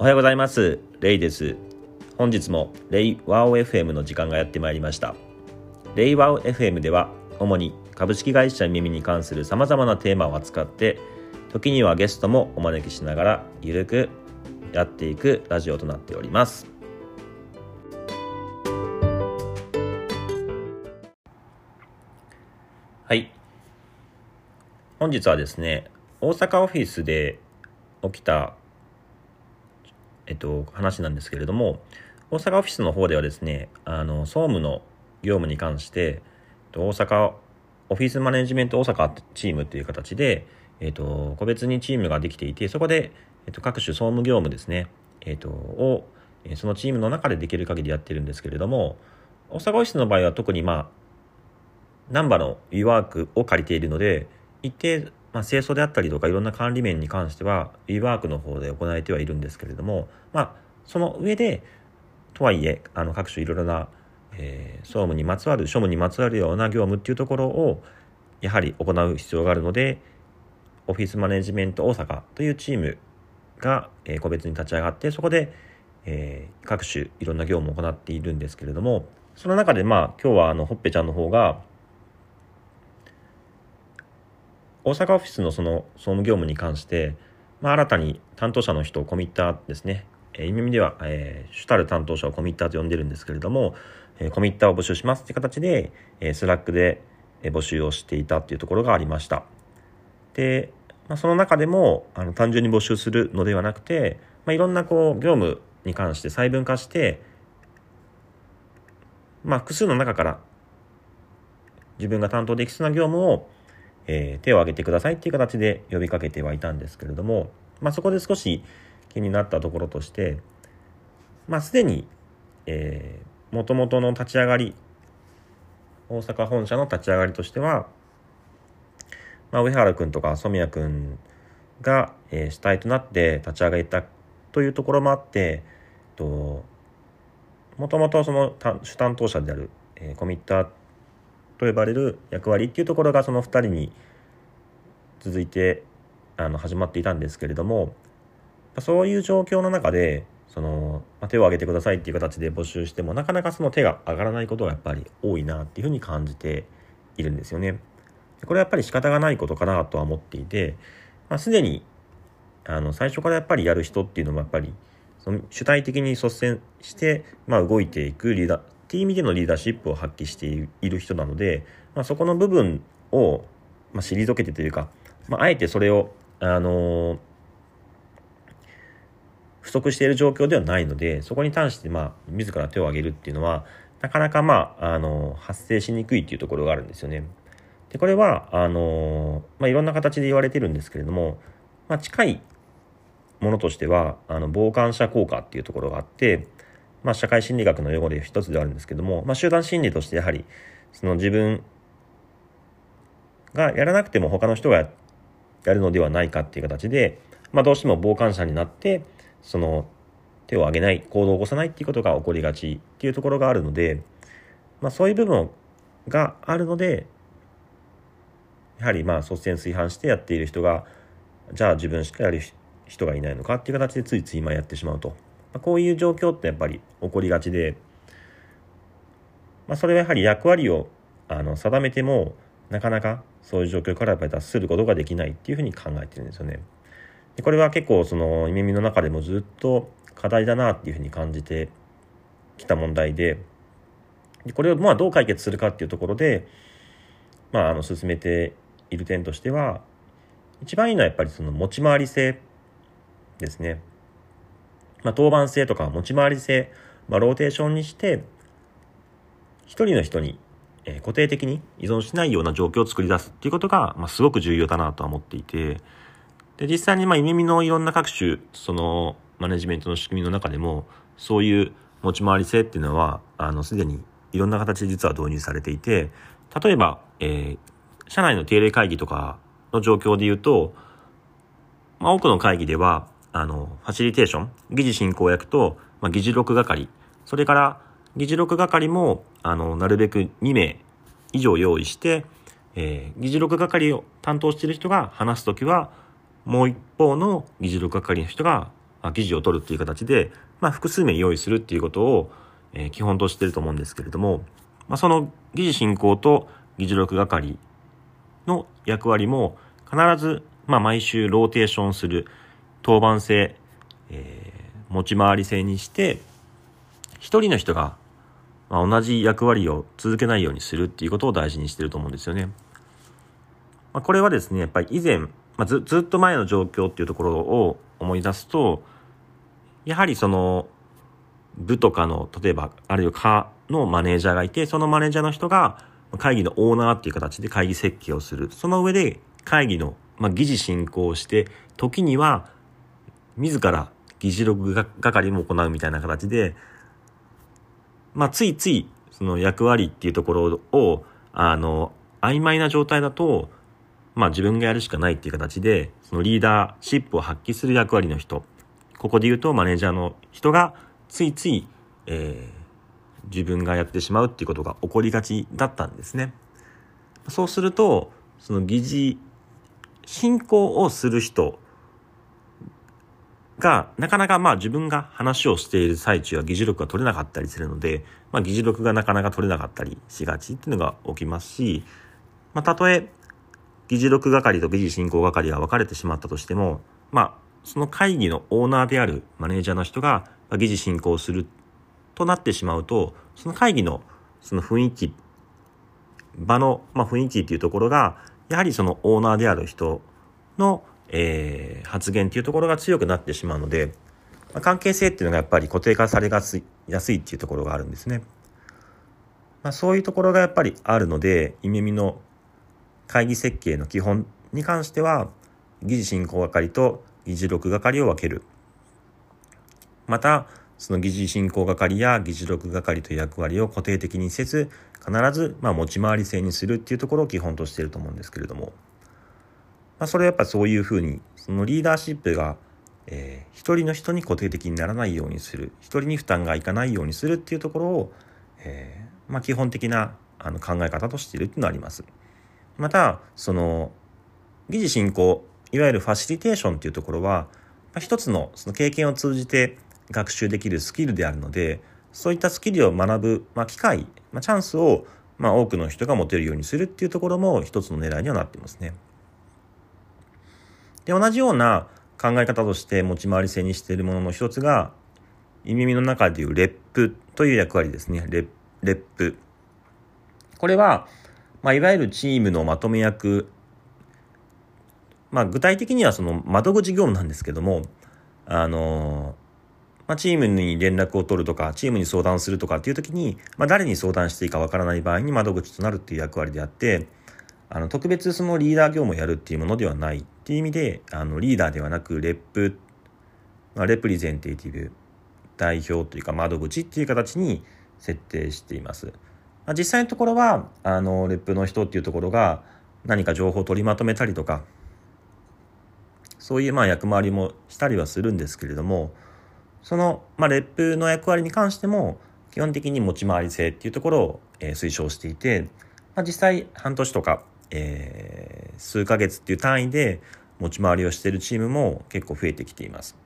おはようございます。レイです。本日もレイワオ FM の時間がやってまいりました。レイワオ FM では主に株式会社耳に関する様々なテーマを扱って時にはゲストもお招きしながらゆるくやっていくラジオとなっております。はい。本日はですね大阪オフィスで起きたえっと、話なんですけれども、大阪オフィスの方ではですね、あの、総務の業務に関して、大阪オフィスマネジメント大阪チームという形で、えっと、個別にチームができていて、そこで、えっと、各種総務業務ですね、えっと、を、そのチームの中でできる限りやってるんですけれども、大阪オフィスの場合は特にまあ、ナンバの WeWork を借りているので、一定まあ、清掃であったりとかいろんな管理面に関しては WeWork の方で行われてはいるんですけれども、まあ、その上でとはいえあの各種いろいろな、えー、総務にまつわる庶務にまつわるような業務っていうところをやはり行う必要があるのでオフィスマネジメント大阪というチームが、え、個別に立ち上がってそこで、えー、各種いろんな業務を行っているんですけれどもその中でまあ今日はあのほっぺちゃんの方が大阪オフィスのその総務業務に関して、まあ、新たに担当者の人をコミッターですね、えー、意味では、えー、主たる担当者をコミッターと呼んでるんですけれども、えー、コミッターを募集しますって形で、えー、 Slack で募集をしていたっていうところがありました。で、まあ、その中でもあの単純に募集するのではなくて、まあ、いろんなこう業務に関して細分化して、まあ、複数の中から自分が担当できそうな業務をえー、手を挙げてくださいっていう形で呼びかけてはいたんですけれども、まあ、そこで少し気になったところとして、まあ、すでに、えー、元々の立ち上がり、大阪本社の立ち上がりとしては、まあ、上原君とか染谷君が、えー、主体となって立ち上げたというところもあって、ともともとその主担当者である、えー、コミッターと呼ばれる役割っていうところがその2人に続いてあの始まっていたんですけれどもそういう状況の中でその、ま手を挙げてくださいっていう形で募集してもなかなかその手が上がらないことがやっぱり多いなっていうふうに感じているんですよね。これはやっぱり仕方がないことかなとは思っていて、まあ、すでにあの最初からやっぱりやる人っていうのもやっぱりその主体的に率先して、まあ、動いていくリーダーっていう意味でのリーダーシップを発揮している人なので、まあ、そこの部分を、まあ、退けてというか、まあ、あえてそれを、あのー、不足している状況ではないので、そこに対して、まあ、自ら手を挙げるっていうのは、なかなか、まあ、あのー、発生しにくいっていうところがあるんですよね。で、これは、あのー、まあ、いろんな形で言われてるんですけれども、まあ、近いものとしては、あの、傍観者効果っていうところがあって、まあ、社会心理学の用語で一つではあるんですけども、まあ、集団心理としてやはりその自分がやらなくても他の人がやるのではないかっていう形で、まあ、どうしても傍観者になってその手を挙げない行動を起こさないっていうことが起こりがちっていうところがあるので、まあ、そういう部分があるのでやはりまあ率先垂範してやっている人がじゃあ自分しかやる人がいないのかっていう形でついつい今やってしまうと。まこういう状況ってやっぱり起こりがちで、まあ、それはやはり役割をあの定めてもなかなかそういう状況からやっぱり脱することができないっていうふうに考えてるんですよね。でこれは結構その耳の中でもずっと課題だなっていうふうに感じてきた問題ででこれをまあどう解決するかっていうところで、まあ、あの進めている点としては一番いいのはやっぱりその持ち回り性ですね。まあ、当番制とか持ち回り制、まあ、ローテーションにして、一人の人に、えー、固定的に依存しないような状況を作り出すっていうことが、まあ、すごく重要だなとは思っていて、で、実際に、まあ、耳のいろんな各種、その、マネジメントの仕組みの中でも、そういう持ち回り性っていうのは、あの、すでにいろんな形で実は導入されていて、例えば、えー、社内の定例会議とかの状況で言うと、まあ、多くの会議では、あの、ファシリテーション、議事進行役と、まあ、議事録係、それから、議事録係も、あの、なるべく2名以上用意して、えー、議事録係を担当している人が話すときは、もう一方の議事録係の人が記事を取るっていう形で、まあ、複数名用意するっていうことを、えー、基本としてると思うんですけれども、まあ、その議事進行と議事録係の役割も必ず、まあ、毎週ローテーションする。当番制、えー、持ち回り制にして一人の人が、まあ、同じ役割を続けないようにするっていうことを大事にしてると思うんですよね。まあ、これはですねやっぱり以前、まあ、ずずっと前の状況っていうところを思い出すとやはりその部とかの例えばあるいは課のマネージャーがいてそのマネージャーの人が会議のオーナーっていう形で会議設計をするその上で会議の、まあ、議事進行をして時には自ら議事録係も行うみたいな形で、まあ、ついついその役割っていうところをあの曖昧な状態だとまあ自分がやるしかないっていう形で、そのリーダーシップを発揮する役割の人、ここで言うとマネージャーの人がついつい、えー、自分がやってしまうっていうことが起こりがちだったんですね。そうすると、その議事、進行をする人が、なかなかまあ自分が話をしている最中は議事録が取れなかったりするので、まあ議事録がなかなか取れなかったりしがちっていうのが起きますし、まあたとえ議事録係と議事進行係が分かれてしまったとしても、まあ、その会議のオーナーであるマネージャーの人が議事進行するとなってしまうと、その会議のその雰囲気、場の、まあ、雰囲気っていうところが、やはりそのオーナーである人の、えー、発言っていうところが強くなってしまうので、まあ、関係性っていうのがやっぱり固定化されやすいやすいっていうところがあるんですね。まあ、そういうところがやっぱりあるので、イメミの会議設計の基本に関しては議事進行係と議事録係を分けるまたその議事進行係や議事録係という役割を固定的にせず必ずま持ち回り制にするっていうところを基本としていると思うんですけれども、まあ、それはやっぱそういうふうにそのリーダーシップがえー、一人の人に固定的にならないようにする一人に負担がいかないようにするっていうところを、えーまあ、基本的なあの考え方としているっていうのはあります。またその議事進行いわゆるファシリテーションっていうところは、まあ、一つのその経験を通じて学習できるスキルであるのでそういったスキルを学ぶ、まあ、機会、まあ、チャンスを、ま、多くの人が持てるようにするっていうところも一つの狙いにはなってますね。で同じような考え方として持ち回り制にしているものの一つが耳の中でいうレップという役割ですね。レレップ。これは、まあ、いわゆるチームのまとめ役、まあ、具体的にはその窓口業務なんですけども、あの、まあ、チームに連絡を取るとか、チームに相談するとかっていう時に、まあ、誰に相談していいかわからない場合に窓口となるっていう役割であって、あの、特別そのリーダー業務をやるっていうものではないっていう意味で、あの、リーダーではなく、レップ、まあ、レプリゼンテーティブ、代表というか窓口っていう形に設定しています。まあ、実際のところはあのレップの人っていうところが何か情報を取りまとめたりとかそういうまあ役回りもしたりはするんですけれどもその、まあ、レップの役割に関しても基本的に持ち回り性っていうところを、推奨していて、まあ、実際半年とか、えー、数ヶ月っていう単位で持ち回りをしているチームも結構増えてきています。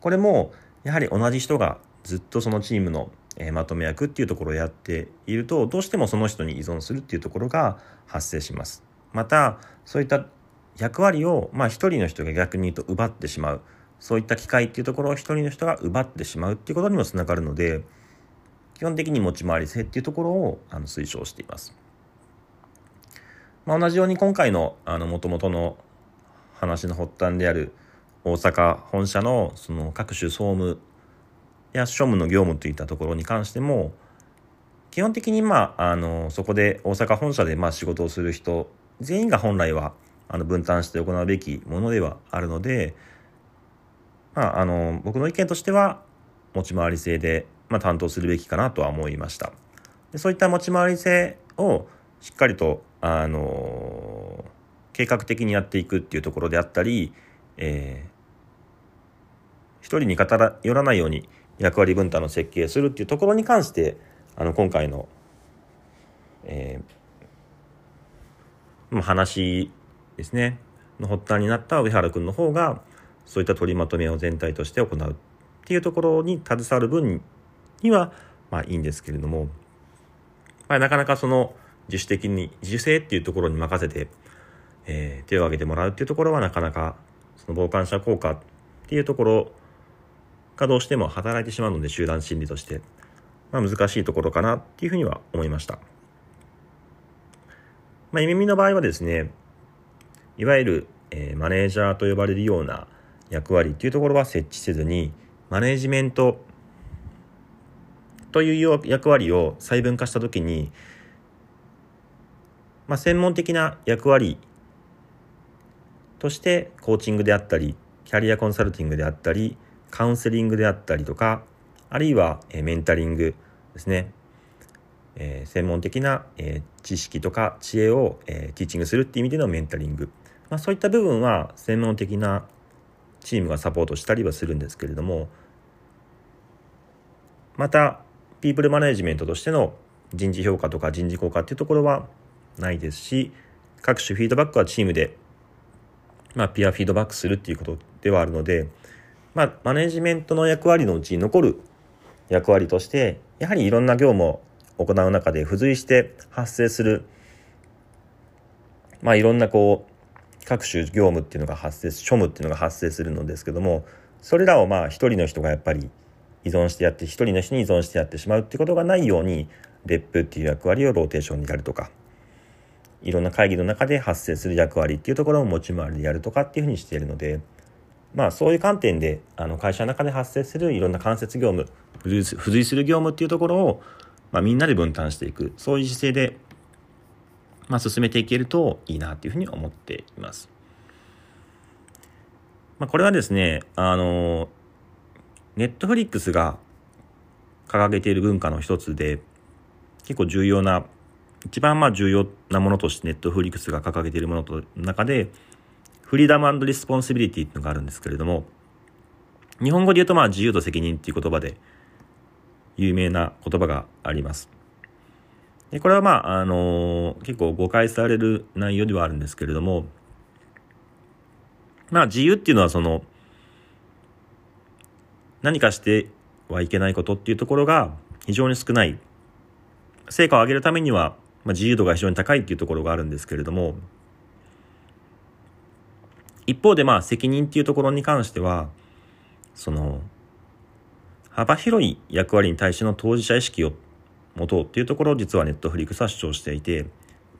これもやはり同じ人がずっとそのチームの、まとめ役っていうところをやっているとどうしてもその人に依存するっていうところが発生します。またそういった役割をまあ一人の人が逆に言うと奪ってしまうそういった機会っていうところを一人の人が奪ってしまうっていうことにもつながるので基本的に持ち回り性っていうところをあの推奨しています。まあ、同じように今回のもともとの話の発端である大阪本社のその各種総務や庶務の業務といったところに関しても基本的にまああのそこで大阪本社でまあ仕事をする人全員が本来はあの分担して行うべきものではあるので、まあ、あの僕の意見としては持ち回り制で、まあ、担当するべきかなとは思いました。でそういった持ち回り制をしっかりとあの計画的にやっていくっていうところであったり、えー、一人に偏らないように役割分担の設計するっていうところに関してあの今回の、えー、話ですね。の発端になった上原君の方がそういった取りまとめを全体として行うっていうところに携わる分にはまあいいんですけれども、まあ、なかなかその自主的に自主性っていうところに任せて、えー、手を挙げてもらうっていうところはなかなかその傍観者効果っていうところがどうしても働いてしまうので集団心理として、まあ、難しいところかなっていうふうには思いました。まあ、イミの場合はですねいわゆる、えー、マネージャーと呼ばれるような役割っていうところは設置せずにマネージメントという役割を細分化した時に、まあ、専門的な役割としてコーチングであったりキャリアコンサルティングであったりカウンセリングであったりとかあるいは、メンタリングですね、えー、専門的な、えー、知識とか知恵を、えー、ティーチングするっていう意味でのメンタリング、まあ、そういった部分は専門的なチームがサポートしたりはするんですけれどもまたピープルマネジメントとしての人事評価とか人事効果っていうところはないですし各種フィードバックはチームで、まあ、ピアフィードバックするっていうことではあるので、まあ、マネジメントの役割のうちに残る役割としてやはりいろんな業務を行う中で付随して発生するまあいろんなこう各種業務っていうのが発生庶務っていうのが発生するのですけどもそれらをまあ一人の人がやっぱり依存してやって一人の人に依存してやってしまうっていうことがないようにレップっていう役割をローテーションにやるとかいろんな会議の中で発生する役割っていうところを持ち回りでやるとかっていうふうにしているのでまあそういう観点であの会社の中で発生するいろんな間接業務付随する業務っていうところを、まあ、みんなで分担していくそういう姿勢でまあ、進めていけるといいなというふうに思っています。まあ、これはですね、あの、ネットフリックスが掲げている文化の一つで、結構重要な、一番まあ重要なものとしてネットフリックスが掲げているものの中で、フリーダムリスポンシビリティっていうのがあるんですけれども、日本語で言うとまあ自由と責任っていう言葉で有名な言葉があります。でこれはまあ、あの、結構誤解される内容ではあるんですけれども、まあ自由っていうのはその、何かしてはいけないことっていうところが非常に少ない。成果を上げるためには、まあ、自由度が非常に高いっていうところがあるんですけれども、一方でまあ責任っていうところに関しては、その、幅広い役割に対しての当事者意識を持とうっていうところを実はネットフリックスは主張していて、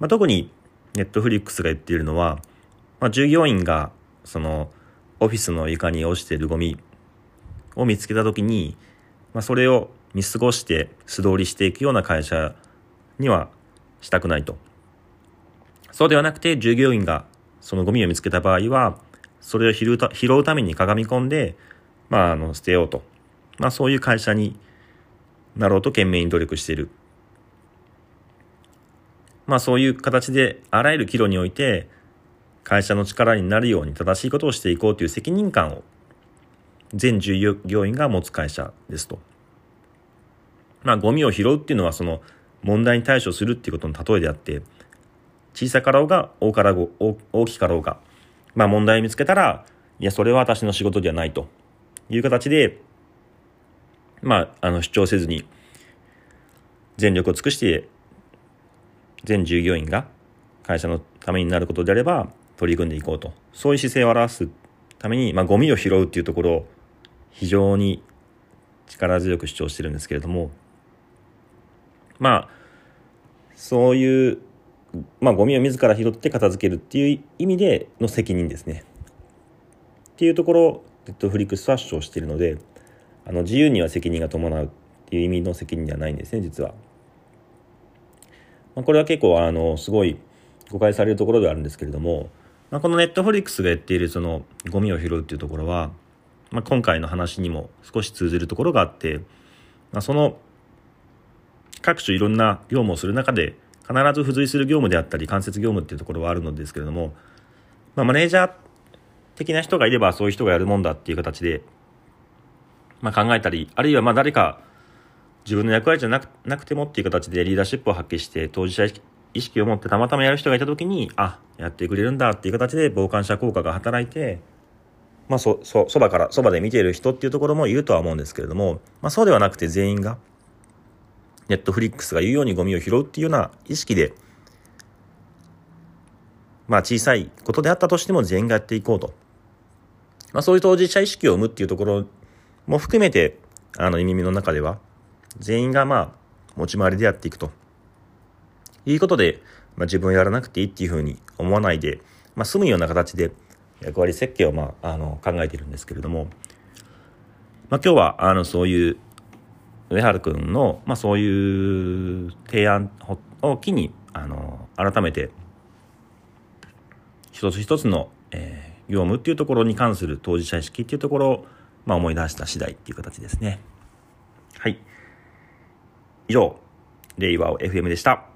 まあ、特にネットフリックスが言っているのは、まあ、従業員がそのオフィスの床に落ちているゴミを見つけた時に、まあ、それを見過ごして素通りしていくような会社にはしたくないと。そうではなくて従業員がそのゴミを見つけた場合はそれを拾うためにかがみ込んで、まあ、あの捨てようと、まあ、そういう会社になろうと懸命に努力している。まあそういう形であらゆる岐路において会社の力になるように正しいことをしていこうという責任感を全従業員が持つ会社ですと。まあゴミを拾うっていうのはその問題に対処するっていうことの例えであって小さかろうが大かろうが大きかろうがまあ問題を見つけたらいやそれは私の仕事ではないと。いう形でまあ、あの主張せずに全力を尽くして全従業員が会社のためになることであれば取り組んでいこうと。そういう姿勢を表すために、まあ、ゴミを拾うっていうところを非常に力強く主張してるんですけれどもまあそういうまあゴミを自ら拾って片付けるっていう意味での責任ですねっていうところネットフリックスは主張しているのであの自由には責任が伴うっていう意味の責任ではないんですね実は。まあ、これは結構あのすごい誤解されるところではあるんですけれども、まあ、このネットフリックスがやっているそのゴミを拾うっていうところは、まあ、今回の話にも少し通ずるところがあって、まあ、その各種いろんな業務をする中で必ず付随する業務であったり間接業務っていうところはあるのですけれども、まあ、マネージャー的な人がいればそういう人がやるもんだっていう形でまあ、考えたり、あるいはま誰か自分の役割じゃなくてもっていう形でリーダーシップを発揮して当事者意識を持ってたまたまやる人がいた時に、あ、やってくれるんだっていう形で傍観者効果が働いて、まあそ、そ、そばから、そばで見ている人っていうところもいるとは思うんですけれども、まあそうではなくて全員が、ネットフリックスが言うようにゴミを拾うっていうような意識で、まあ小さいことであったとしても全員がやっていこうと。まあそういう当事者意識を生むっていうところも含めて、あの、耳の中では、全員がまあ、持ち回りでやっていくと。いうことで、まあ自分やらなくていいっていうふうに思わないで、まあ済むような形で役割設計をまあ、あの、考えているんですけれども、まあ今日は、あの、そういう、上原くんの、まあそういう提案を機に、あの、改めて、一つ一つの、えー、業務っていうところに関する当事者意識っていうところを、まあ、思い出した次第っていう形ですね。はい。以上、令和を FM でした。